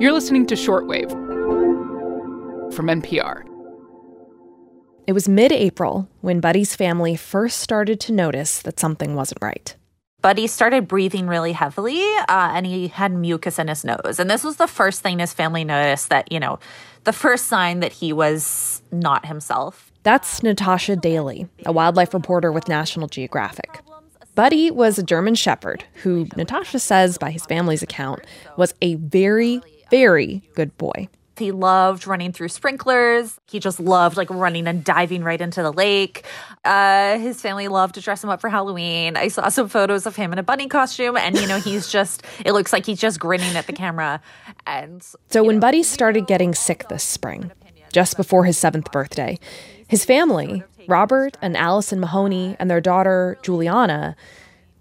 You're listening to Shortwave from NPR. It was mid April when Buddy's family first started to notice that something wasn't right. Buddy started breathing really heavily uh, and he had mucus in his nose. And this was the first thing his family noticed that, you know, the first sign that he was not himself. That's Natasha Daly, a wildlife reporter with National Geographic. Buddy was a German Shepherd who, Natasha says by his family's account, was a very, very good boy. He loved running through sprinklers. He just loved like running and diving right into the lake. Uh, his family loved to dress him up for Halloween. I saw some photos of him in a bunny costume, and you know he's just. It looks like he's just grinning at the camera. And so when know, Buddy started getting sick this spring, just before his seventh birthday, his family, Robert and Allison Mahoney, and their daughter Juliana,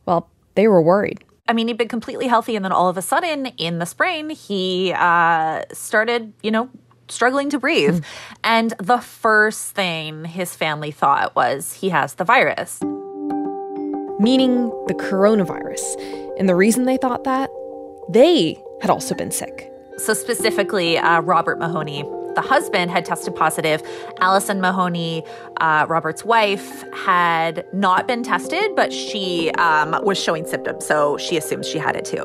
well, they were worried. I mean, he'd been completely healthy, and then all of a sudden, in the spring, he uh, started, you know, struggling to breathe. Mm. And the first thing his family thought was he has the virus. Meaning the coronavirus. And the reason they thought that, they had also been sick. So, specifically, uh, Robert Mahoney the husband had tested positive. Allison Mahoney, uh, Robert's wife, had not been tested, but she um, was showing symptoms, so she assumes she had it too.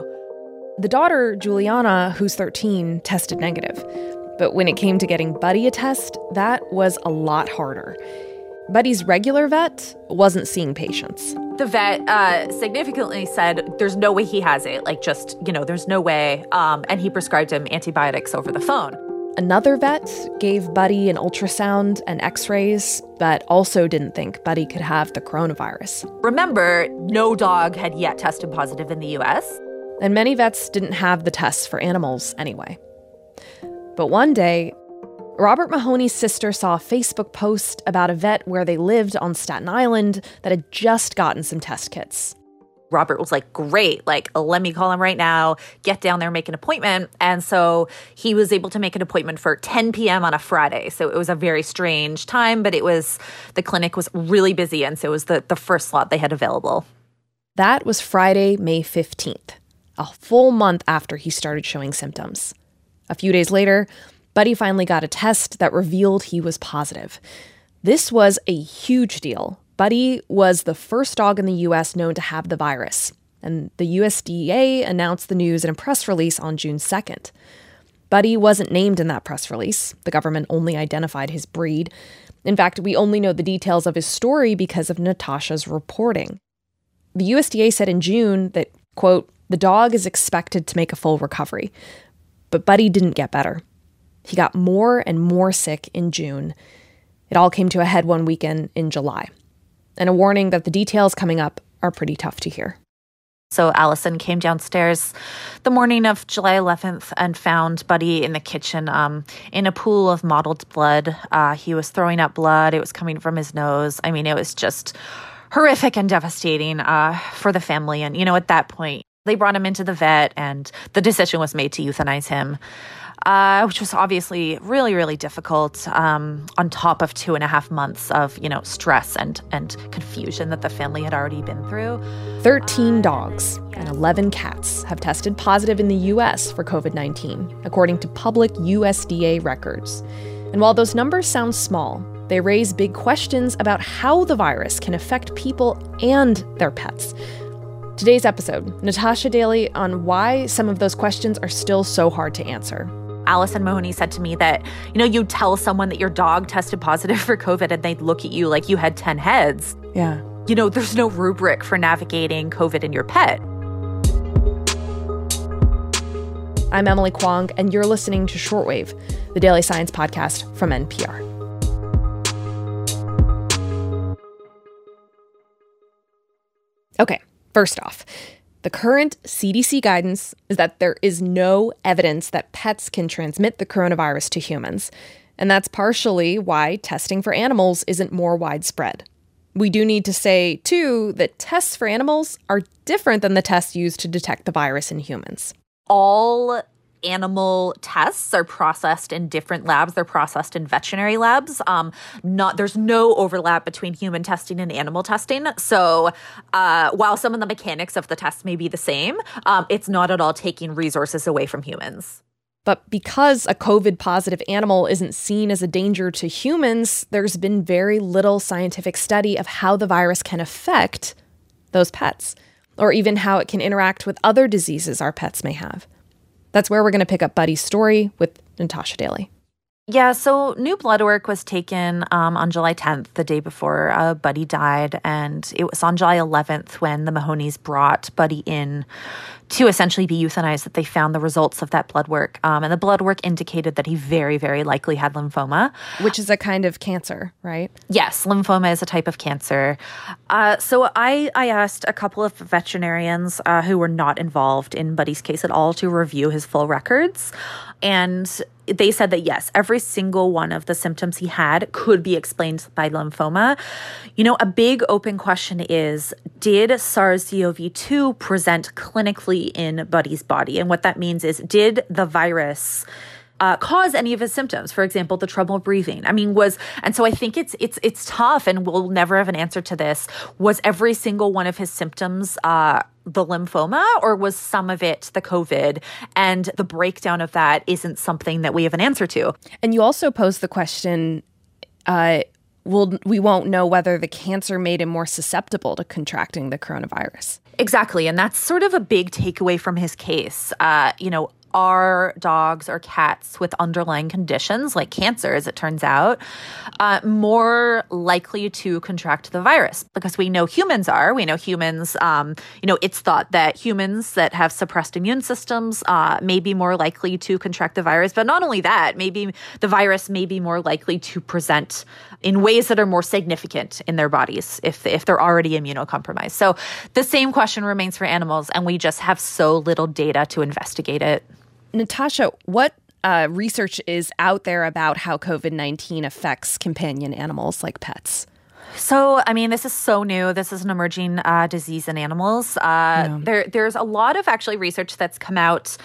The daughter, Juliana, who's 13, tested negative. But when it came to getting Buddy a test, that was a lot harder. Buddy's regular vet wasn't seeing patients. The vet uh, significantly said there's no way he has it. Like, just, you know, there's no way. Um, and he prescribed him antibiotics over the phone. Another vet gave Buddy an ultrasound and x rays, but also didn't think Buddy could have the coronavirus. Remember, no dog had yet tested positive in the US. And many vets didn't have the tests for animals anyway. But one day, Robert Mahoney's sister saw a Facebook post about a vet where they lived on Staten Island that had just gotten some test kits. Robert was like, great, like, let me call him right now, get down there, make an appointment. And so he was able to make an appointment for 10 p.m. on a Friday. So it was a very strange time, but it was, the clinic was really busy. And so it was the, the first slot they had available. That was Friday, May 15th, a full month after he started showing symptoms. A few days later, Buddy finally got a test that revealed he was positive. This was a huge deal Buddy was the first dog in the US known to have the virus, and the USDA announced the news in a press release on June 2nd. Buddy wasn't named in that press release. The government only identified his breed. In fact, we only know the details of his story because of Natasha's reporting. The USDA said in June that, quote, the dog is expected to make a full recovery. But Buddy didn't get better. He got more and more sick in June. It all came to a head one weekend in July and a warning that the details coming up are pretty tough to hear. So Allison came downstairs the morning of July 11th and found Buddy in the kitchen um, in a pool of mottled blood. Uh, he was throwing up blood. It was coming from his nose. I mean, it was just horrific and devastating uh, for the family. And, you know, at that point, they brought him into the vet and the decision was made to euthanize him uh, which was obviously really, really difficult. Um, on top of two and a half months of you know stress and and confusion that the family had already been through. Thirteen dogs and eleven cats have tested positive in the U.S. for COVID nineteen, according to public USDA records. And while those numbers sound small, they raise big questions about how the virus can affect people and their pets. Today's episode, Natasha Daly on why some of those questions are still so hard to answer. Allison Mahoney said to me that, you know, you tell someone that your dog tested positive for COVID and they'd look at you like you had 10 heads. Yeah. You know, there's no rubric for navigating COVID in your pet. I'm Emily Kwong, and you're listening to Shortwave, the daily science podcast from NPR. Okay, first off, the current CDC guidance is that there is no evidence that pets can transmit the coronavirus to humans. And that's partially why testing for animals isn't more widespread. We do need to say, too, that tests for animals are different than the tests used to detect the virus in humans. All animal tests are processed in different labs. They're processed in veterinary labs. Um, not there's no overlap between human testing and animal testing. So uh, while some of the mechanics of the tests may be the same, um, it's not at all taking resources away from humans. But because a COVID positive animal isn't seen as a danger to humans, there's been very little scientific study of how the virus can affect those pets, or even how it can interact with other diseases our pets may have. That's where we're going to pick up Buddy's story with Natasha Daly. Yeah, so new blood work was taken um, on July 10th, the day before uh, Buddy died. And it was on July 11th when the Mahonies brought Buddy in to essentially be euthanized that they found the results of that blood work. Um, and the blood work indicated that he very, very likely had lymphoma. Which is a kind of cancer, right? Yes, lymphoma is a type of cancer. Uh, so I, I asked a couple of veterinarians uh, who were not involved in Buddy's case at all to review his full records. And they said that yes, every single one of the symptoms he had could be explained by lymphoma. You know, a big open question is did SARS CoV 2 present clinically in Buddy's body? And what that means is did the virus uh, cause any of his symptoms. For example, the trouble breathing. I mean, was and so I think it's it's it's tough, and we'll never have an answer to this. Was every single one of his symptoms uh, the lymphoma, or was some of it the COVID? And the breakdown of that isn't something that we have an answer to. And you also pose the question. Uh, we'll, we won't know whether the cancer made him more susceptible to contracting the coronavirus. Exactly. And that's sort of a big takeaway from his case. Uh, you know, are dogs or cats with underlying conditions like cancer, as it turns out, uh, more likely to contract the virus because we know humans are. We know humans, um, you know, it's thought that humans that have suppressed immune systems uh, may be more likely to contract the virus. But not only that, maybe the virus may be more likely to present in ways that are more significant in their bodies if, if they're already immunocompromised. So the same question remains for animals, and we just have so little data to investigate it. Natasha, what uh, research is out there about how COVID 19 affects companion animals like pets? So, I mean, this is so new. This is an emerging uh, disease in animals. Uh, yeah. There, there's a lot of actually research that's come out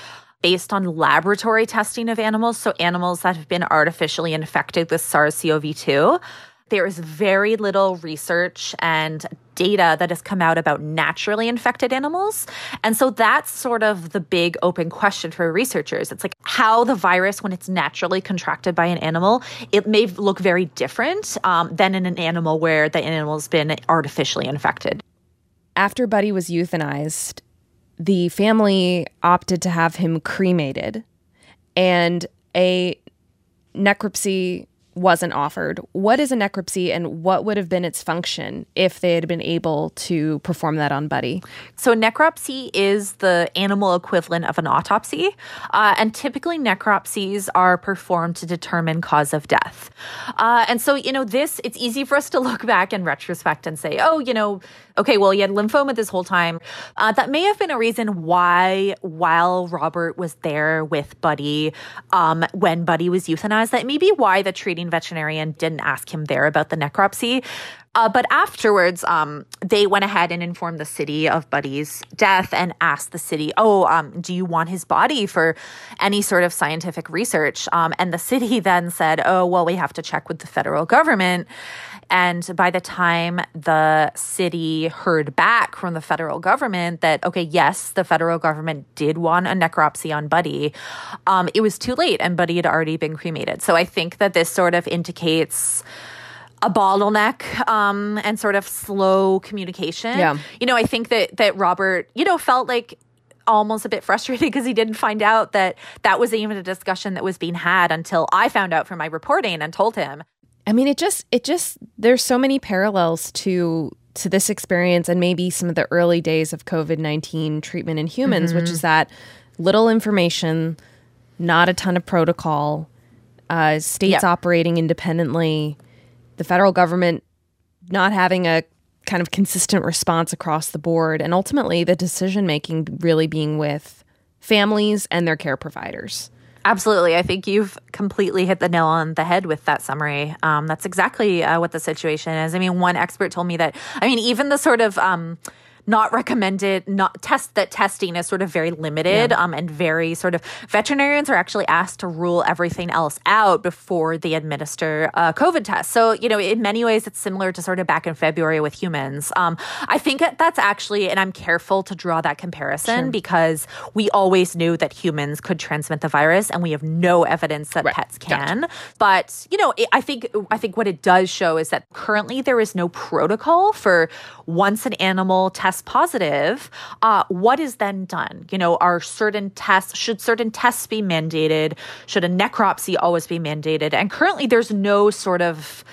based on laboratory testing of animals. So, animals that have been artificially infected with SARS CoV 2. There is very little research and data that has come out about naturally infected animals. And so that's sort of the big open question for researchers. It's like how the virus, when it's naturally contracted by an animal, it may look very different um, than in an animal where the animal's been artificially infected. After Buddy was euthanized, the family opted to have him cremated, and a necropsy wasn't offered. What is a necropsy and what would have been its function if they had been able to perform that on Buddy? So, necropsy is the animal equivalent of an autopsy. Uh, and typically, necropsies are performed to determine cause of death. Uh, and so, you know, this, it's easy for us to look back in retrospect and say, oh, you know, okay, well, he had lymphoma this whole time. Uh, that may have been a reason why, while Robert was there with Buddy, um, when Buddy was euthanized, that may be why the treating veterinarian didn't ask him there about the necropsy. Uh, but afterwards, um, they went ahead and informed the city of Buddy's death and asked the city, "Oh, um, do you want his body for any sort of scientific research?" Um, and the city then said, "Oh, well, we have to check with the federal government." And by the time the city heard back from the federal government that, okay, yes, the federal government did want a necropsy on Buddy, um, it was too late and Buddy had already been cremated. So I think that this sort of indicates a bottleneck um, and sort of slow communication. Yeah. You know, I think that that Robert, you know, felt like almost a bit frustrated because he didn't find out that that was even a discussion that was being had until I found out from my reporting and told him. I mean, it just it just there's so many parallels to to this experience and maybe some of the early days of COVID-19 treatment in humans, mm-hmm. which is that little information, not a ton of protocol, uh, states operating independently, the federal government not having a kind of consistent response across the board, and ultimately the decision making really being with families and their care providers. Absolutely. I think you've completely hit the nail on the head with that summary. Um, that's exactly uh, what the situation is. I mean, one expert told me that, I mean, even the sort of, um, not recommended not test that testing is sort of very limited yeah. um, and very sort of veterinarians are actually asked to rule everything else out before they administer a covid test so you know in many ways it's similar to sort of back in february with humans um, i think that's actually and i'm careful to draw that comparison sure. because we always knew that humans could transmit the virus and we have no evidence that right. pets can gotcha. but you know i think i think what it does show is that currently there is no protocol for once an animal tests positive, uh, what is then done? You know, are certain tests, should certain tests be mandated? Should a necropsy always be mandated? And currently, there's no sort of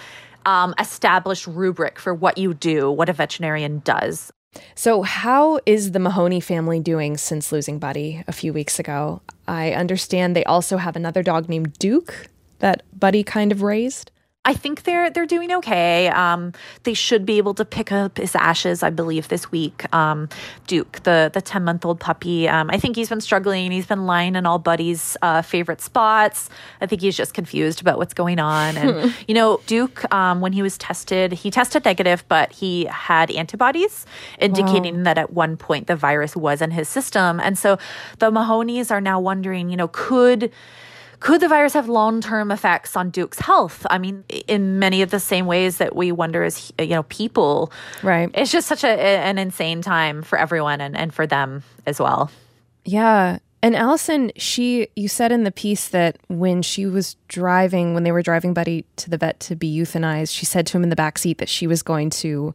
um, established rubric for what you do, what a veterinarian does. So, how is the Mahoney family doing since losing Buddy a few weeks ago? I understand they also have another dog named Duke that Buddy kind of raised. I think they're they're doing okay. Um, they should be able to pick up his ashes, I believe, this week. Um, Duke, the the ten month old puppy, um, I think he's been struggling. He's been lying in all Buddy's uh, favorite spots. I think he's just confused about what's going on. And you know, Duke, um, when he was tested, he tested negative, but he had antibodies, indicating wow. that at one point the virus was in his system. And so the Mahonies are now wondering, you know, could could the virus have long-term effects on Duke's health? I mean, in many of the same ways that we wonder as you know people. Right. It's just such a, an insane time for everyone and, and for them as well. Yeah. And Allison, she you said in the piece that when she was driving, when they were driving Buddy to the vet to be euthanized, she said to him in the back seat that she was going to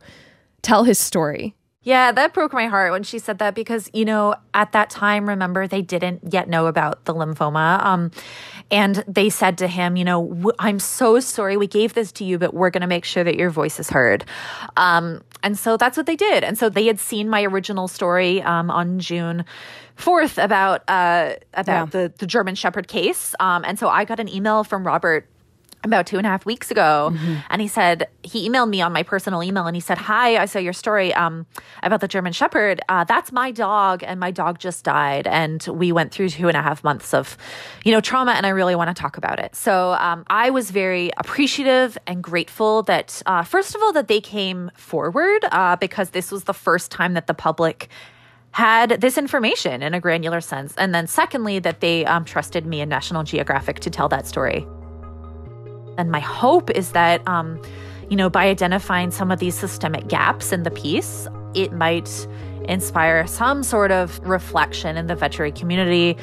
tell his story yeah, that broke my heart when she said that because, you know, at that time, remember, they didn't yet know about the lymphoma. Um, and they said to him, you know, I'm so sorry we gave this to you, but we're going to make sure that your voice is heard. Um, and so that's what they did. And so they had seen my original story um, on June 4th about uh, about yeah. the, the German Shepherd case. Um, and so I got an email from Robert about two and a half weeks ago mm-hmm. and he said he emailed me on my personal email and he said hi i saw your story um, about the german shepherd. Uh, that's my dog and my dog just died and we went through two and a half months of you know trauma and i really want to talk about it. So um, i was very appreciative and grateful that uh, first of all that they came forward uh, because this was the first time that the public had this information in a granular sense and then secondly that they um, trusted me and national geographic to tell that story and my hope is that, um, you know, by identifying some of these systemic gaps in the piece, it might inspire some sort of reflection in the veterinary community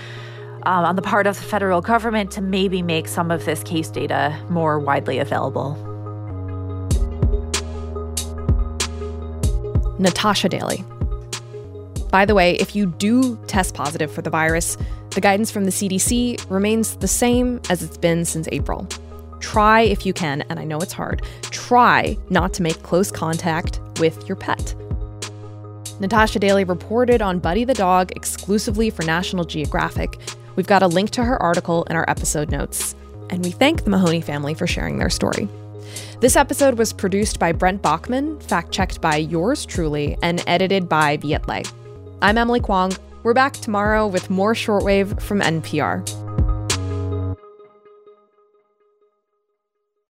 um, on the part of the federal government to maybe make some of this case data more widely available. Natasha Daly. By the way, if you do test positive for the virus, the guidance from the CDC remains the same as it's been since April. Try, if you can, and I know it's hard, try not to make close contact with your pet. Natasha Daly reported on Buddy the dog exclusively for National Geographic. We've got a link to her article in our episode notes. And we thank the Mahoney family for sharing their story. This episode was produced by Brent Baughman, fact checked by yours truly, and edited by Viet Le. I'm Emily Kwong. We're back tomorrow with more shortwave from NPR.